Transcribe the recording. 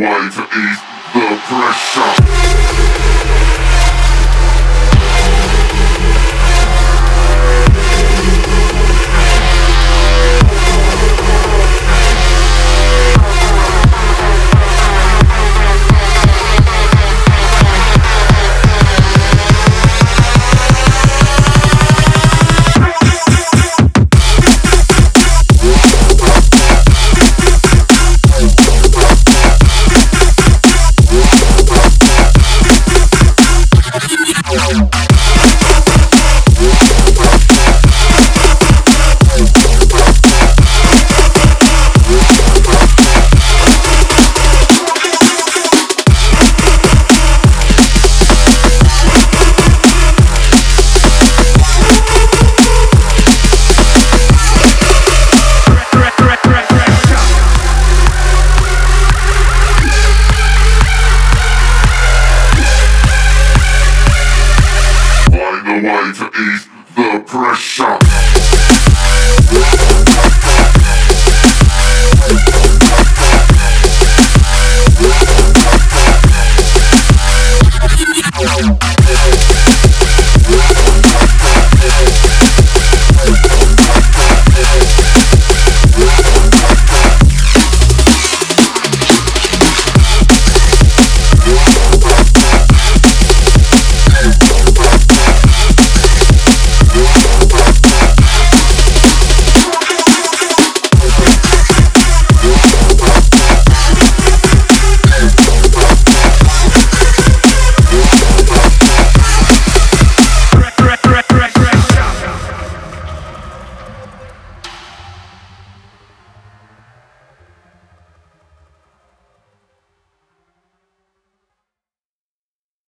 one to ease the pressure. Ease the pressure.